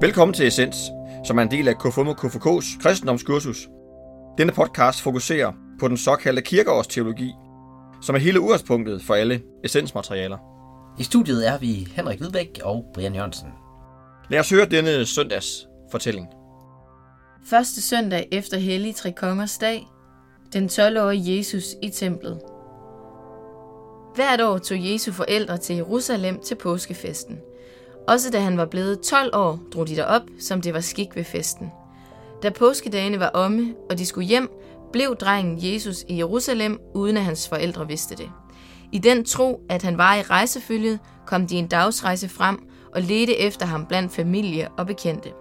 Velkommen til Essens, som er en del af KFUM og KFK's kristendomskursus. Denne podcast fokuserer på den såkaldte kirkeårsteologi, som er hele udgangspunktet for alle essensmaterialer. I studiet er vi Henrik Hvidbæk og Brian Jørgensen. Lad os høre denne søndags fortælling. Første søndag efter Hellig Tre Kongers dag, den 12-årige Jesus i templet. Hvert år tog Jesu forældre til Jerusalem til påskefesten. Også da han var blevet 12 år, drog de derop, som det var skik ved festen. Da påskedagene var omme, og de skulle hjem, blev drengen Jesus i Jerusalem, uden at hans forældre vidste det. I den tro, at han var i rejsefølget, kom de en dagsrejse frem og ledte efter ham blandt familie og bekendte.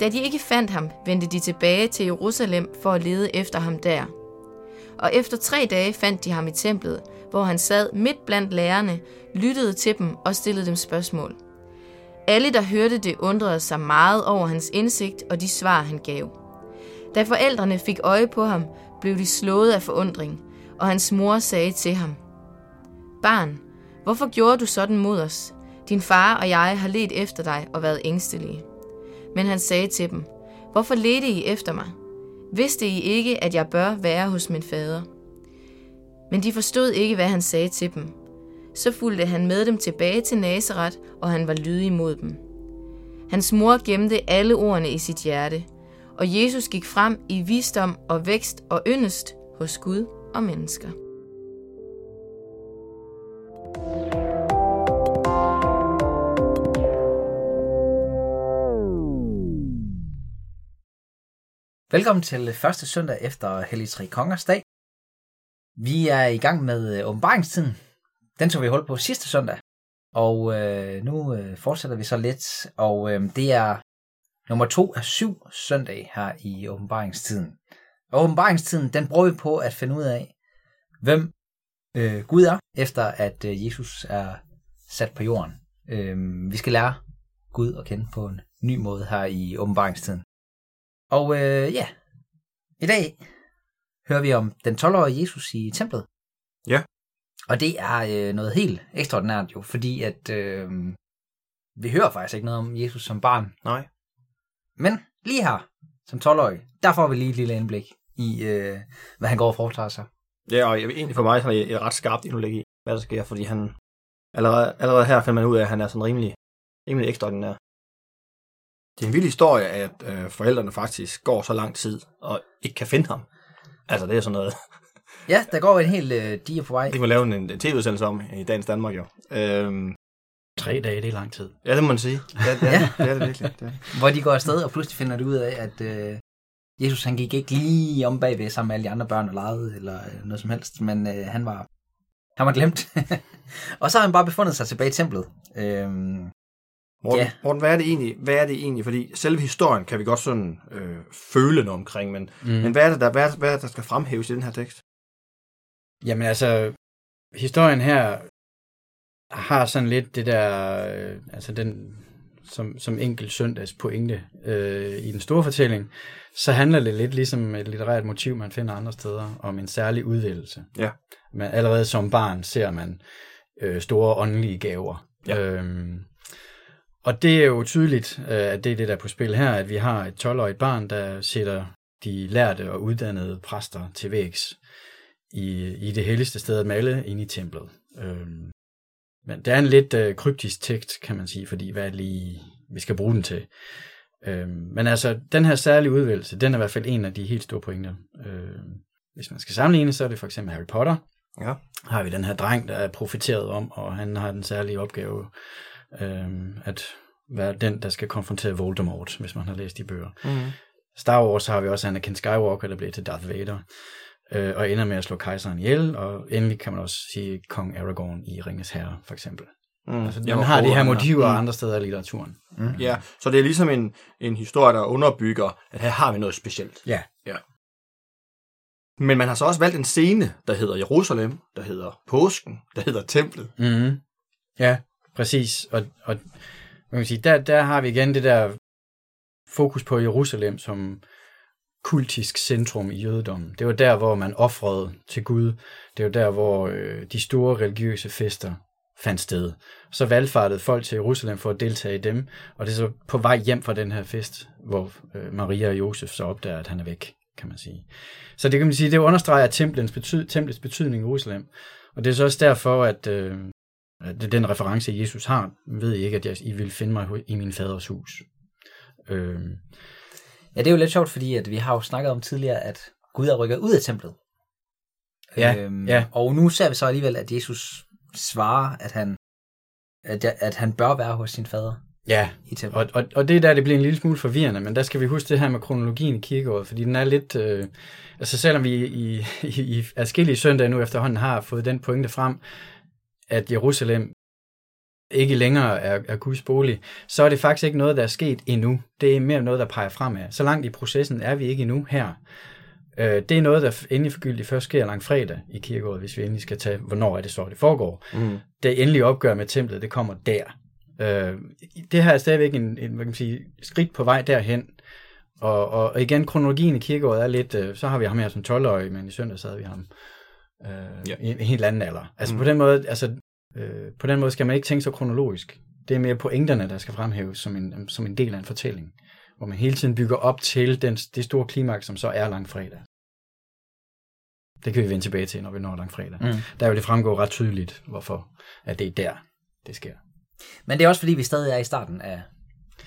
Da de ikke fandt ham, vendte de tilbage til Jerusalem for at lede efter ham der. Og efter tre dage fandt de ham i templet, hvor han sad midt blandt lærerne, lyttede til dem og stillede dem spørgsmål. Alle, der hørte det, undrede sig meget over hans indsigt og de svar, han gav. Da forældrene fik øje på ham, blev de slået af forundring, og hans mor sagde til ham, Barn, hvorfor gjorde du sådan mod os? Din far og jeg har let efter dig og været ængstelige. Men han sagde til dem, Hvorfor ledte I efter mig? Vidste I ikke, at jeg bør være hos min fader? Men de forstod ikke, hvad han sagde til dem. Så fulgte han med dem tilbage til Nazareth, og han var lydig mod dem. Hans mor gemte alle ordene i sit hjerte, og Jesus gik frem i visdom og vækst og yndest hos Gud og mennesker. Velkommen til første søndag efter Hellig Tre Kongers dag. Vi er i gang med øh, åbenbaringstiden. Den tog vi hold på sidste søndag. Og øh, nu øh, fortsætter vi så lidt. Og øh, det er nummer to af syv søndage her i åbenbaringstiden. Og åbenbaringstiden, den bruger vi på at finde ud af, hvem øh, Gud er, efter at øh, Jesus er sat på jorden. Øh, vi skal lære Gud at kende på en ny måde her i åbenbaringstiden. Og øh, ja, i dag hører vi om den 12-årige Jesus i templet. Ja. Og det er øh, noget helt ekstraordinært jo, fordi at øh, vi hører faktisk ikke noget om Jesus som barn. Nej. Men lige her, som 12-årig, der får vi lige et lille indblik i, øh, hvad han går og foretager sig. Ja, og egentlig for mig så er det et ret skarpt indlæg i, hvad der sker, fordi han allerede, allerede her finder man ud af, at han er sådan rimelig, rimelig ekstraordinær. Det er en vild historie, at øh, forældrene faktisk går så lang tid og ikke kan finde ham. Altså, det er sådan noget, Ja, der går en hel øh, dia på vej. det kan man lave en, en tv-udsendelse om i dagens Danmark jo. Øhm, Tre dage, det er lang tid. ja, det må man sige. Ja, det er, ja. det, er det virkelig. Det er. Hvor de går afsted, og pludselig finder de ud af, at øh, Jesus han gik ikke lige om bagved sammen med alle de andre børn og legede, eller øh, noget som helst, men øh, han var han var glemt. og så har han bare befundet sig tilbage i templet. Øhm, Morten, Ja. Morten, hvad er det egentlig? Hvad er det egentlig? Fordi selve historien kan vi godt sådan øh, føle noget omkring, men, mm. men hvad er det der, hvad hvad er det, der skal fremhæves i den her tekst? Jamen altså, historien her har sådan lidt det der, øh, altså den, som, som enkelt søndags pointe øh, i den store fortælling, så handler det lidt ligesom et litterært motiv, man finder andre steder, om en særlig udvælgelse. Ja. Men allerede som barn ser man øh, store åndelige gaver. Ja. Øhm, og det er jo tydeligt, øh, at det er det, der er på spil her, at vi har et 12-årigt barn, der sætter de lærte og uddannede præster til vægs i, i det helligste sted af alle inde i templet. Øhm, men det er en lidt øh, kryptisk tekst, kan man sige, fordi hvad lige, vi skal bruge den til? Øhm, men altså, den her særlige udvælgelse, den er i hvert fald en af de helt store pointer. Øhm, hvis man skal sammenligne, så er det for eksempel Harry Potter. Ja. Har vi den her dreng, der er profeteret om, og han har den særlige opgave, øhm, at være den, der skal konfrontere Voldemort, hvis man har læst de bøger. Mm. Star Wars har vi også Anakin Skywalker, der bliver til Darth Vader, øh, og ender med at slå kejseren ihjel, og endelig kan man også sige Kong Aragorn i Ringes Herre, for eksempel. Mm. Altså, man har de her og- motiver Mm. andre steder i litteraturen. Ja, så det er ligesom en, en historie, der underbygger, at her har vi noget specielt. Ja. ja. Men man har så også valgt en scene, der hedder Jerusalem, der hedder Påsken, der hedder Templet. Mm-hmm. Ja, præcis. Og, og man kan sige, der, der har vi igen det der fokus på Jerusalem som kultisk centrum i jødedommen. Det var der, hvor man offrede til Gud. Det var der, hvor øh, de store religiøse fester fandt sted. Så valgfartede folk til Jerusalem for at deltage i dem, og det er så på vej hjem fra den her fest, hvor øh, Maria og Josef så opdager, at han er væk, kan man sige. Så det kan man sige, det understreger templets, betyd, templets betydning i Jerusalem. Og det er så også derfor, at øh, det den reference, Jesus har. ved ved ikke, at jeg, I vil finde mig i min faders hus. Øh, Ja, det er jo lidt sjovt, fordi at vi har jo snakket om tidligere, at Gud er rykket ud af templet. Øhm, Ja, ja. Og nu ser vi så alligevel, at Jesus svarer, at han, at, at han bør være hos sin fader ja, i templet. Og, og, og det er der, det bliver en lille smule forvirrende, men der skal vi huske det her med kronologien i kirkeåret, fordi den er lidt... Øh, altså selvom vi i, i, i adskillige søndage nu efterhånden har fået den pointe frem, at Jerusalem ikke længere er, er Guds bolig, så er det faktisk ikke noget, der er sket endnu. Det er mere noget, der peger fremad. Så langt i processen er vi ikke endnu her. Øh, det er noget, der endelig først sker langfredag i kirkeåret, hvis vi endelig skal tage, hvornår er det så, det foregår. Mm. Det endelige opgør med templet, det kommer der. Øh, det her er stadigvæk en, en hvad kan man sige, skridt på vej derhen. Og, og, og igen, kronologien i kirkeåret er lidt, øh, så har vi ham her som 12-årig, men i søndag havde vi ham øh, Ja. i en helt anden alder. Altså mm. på den måde, altså, øh, på den måde skal man ikke tænke så kronologisk. Det er mere pointerne, der skal fremhæves som en, som en del af en fortælling, hvor man hele tiden bygger op til den, det store klimaks, som så er langfredag. Det kan vi vende tilbage til, når vi når langfredag. Mm. Der vil det fremgå ret tydeligt, hvorfor at det er der, det sker. Men det er også fordi, vi stadig er i starten af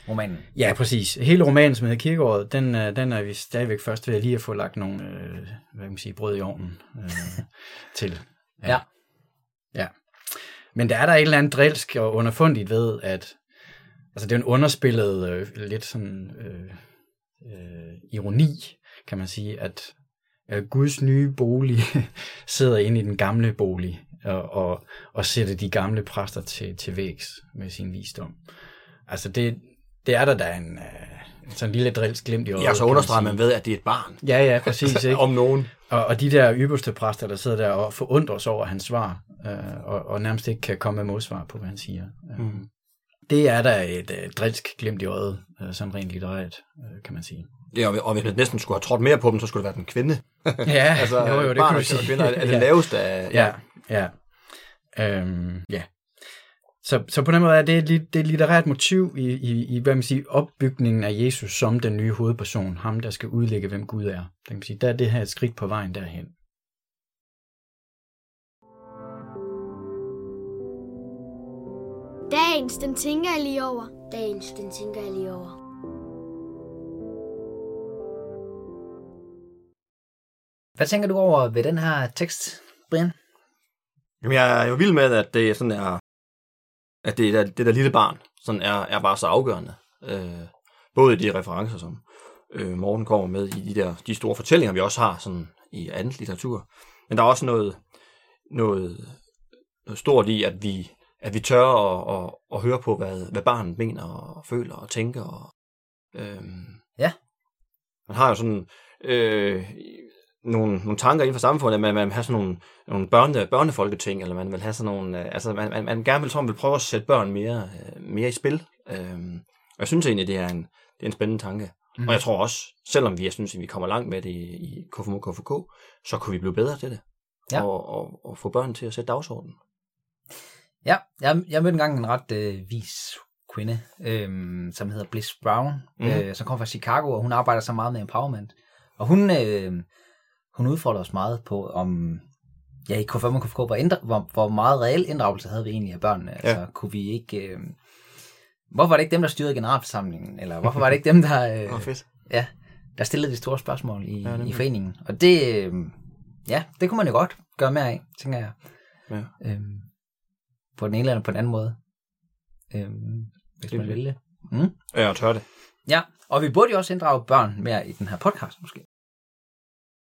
romanen. Ja, præcis. Hele romanen, som hedder Kirkeåret, den, øh, den er vi stadigvæk først ved at lige at få lagt nogle øh, hvad kan man sige, brød i ovnen øh, til. Ja. ja. Men der er der et eller andet drilsk og underfundigt ved, at altså det er en underspillet, øh, lidt sådan øh, øh, ironi, kan man sige, at øh, Guds nye bolig sidder inde i den gamle bolig og, og, og sætter de gamle præster til, til vægs med sin visdom. Altså det, det er der da en øh, sådan en lille drilsk glimt i øjet. Ja, så understreger sige. man ved, at det er et barn. Ja, ja, præcis. Ikke? Om nogen. Og, og de der ypperste præster, der sidder der og forundres over hans svar, øh, og, og nærmest ikke kan komme med modsvar på, hvad han siger. Mm. Det er der et øh, drilsk glimt i øjet, øh, sådan rent litterært, øh, kan man sige. Ja, og, og hvis man næsten skulle have trådt mere på dem, så skulle det være den kvinde. Ja, altså, jo, jo, det og du sige. kvinder er, er det ja. laveste af... Ja, ja. Øhm, ja. Så, så på den måde er det det er et litterært motiv i, i, i hvad man siger, opbygningen af Jesus som den nye hovedperson, ham der skal udlægge, hvem Gud er. Det kan man sige, der er det her et skridt på vejen derhen. Dagens, den tænker jeg lige over. Dagens, den tænker jeg lige over. Hvad tænker du over ved den her tekst, Brian? Jamen, jeg er jo vild med, at det sådan er, at det, der, det der lille barn sådan er, er bare så afgørende. Øh, både i de referencer, som øh, Morten kommer med i de der de store fortællinger, vi også har sådan i anden litteratur. Men der er også noget, noget, noget stort i, at vi, at vi tør at, at, at høre på, hvad, hvad barnet mener og føler og tænker. Og, øh, Ja. Man har jo sådan øh, nogle, nogle tanker inden for samfundet, at man, man vil have sådan nogle, nogle børne, børnefolketing, eller man vil have sådan nogle, øh, altså man, man, man gerne vil, man vil prøve at sætte børn mere, øh, mere i spil. Øh, og jeg synes egentlig, det er en, det er en spændende tanke. Mm. Mhm. Og jeg tror også, selvom vi, jeg synes, at vi kommer langt med det i, i KFMO KFK, så kunne vi blive bedre til det. Ja. Og, og, og få børn til at sætte dagsordenen. Ja, jeg, jeg mødte engang en ret øh, vis kvinde, øh, som hedder Bliss Brown, mm. Mhm. øh, som kommer fra Chicago, og hun arbejder så meget med empowerment. Og hun, øh, hun udfordrer os meget på, om ja, i K5 og KFK, hvor, indre, hvor, hvor meget reel inddragelse havde vi egentlig af børnene. Ja. Altså, kunne vi ikke... Øh, hvorfor var det ikke dem, der styrede generalforsamlingen? Eller hvorfor var det ikke dem, der, øh, Åh, fedt. ja, der stillede de store spørgsmål i, Ja, i foreningen? Og det, øh, ja, det kunne man jo godt gøre mere af, tænker jeg. Ja. Øhm, på den ene eller på den anden måde. Øhm, hvis Det man vil det. Mm. Ja, jeg tør det. Ja, og vi burde jo også inddrage børn mere i den her podcast, måske.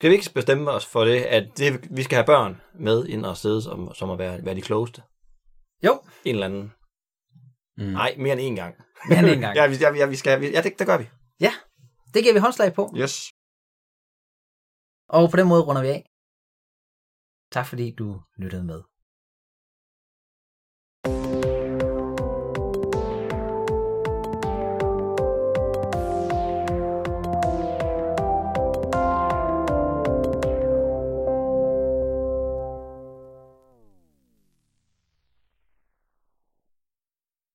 Kan vi ikke bestemme os for det, at det, vi skal have børn med ind og sidde som, som at være, være de klogeste? Jo, En eller anden. Mm. Nej, mere end en gang. mere end en gang. ja, vi, ja, vi- ja, vi skal, ja det, det gør vi. ja, det giver vi håndslag på. Yes. Og på den måde runder vi af. Tak fordi du lyttede med.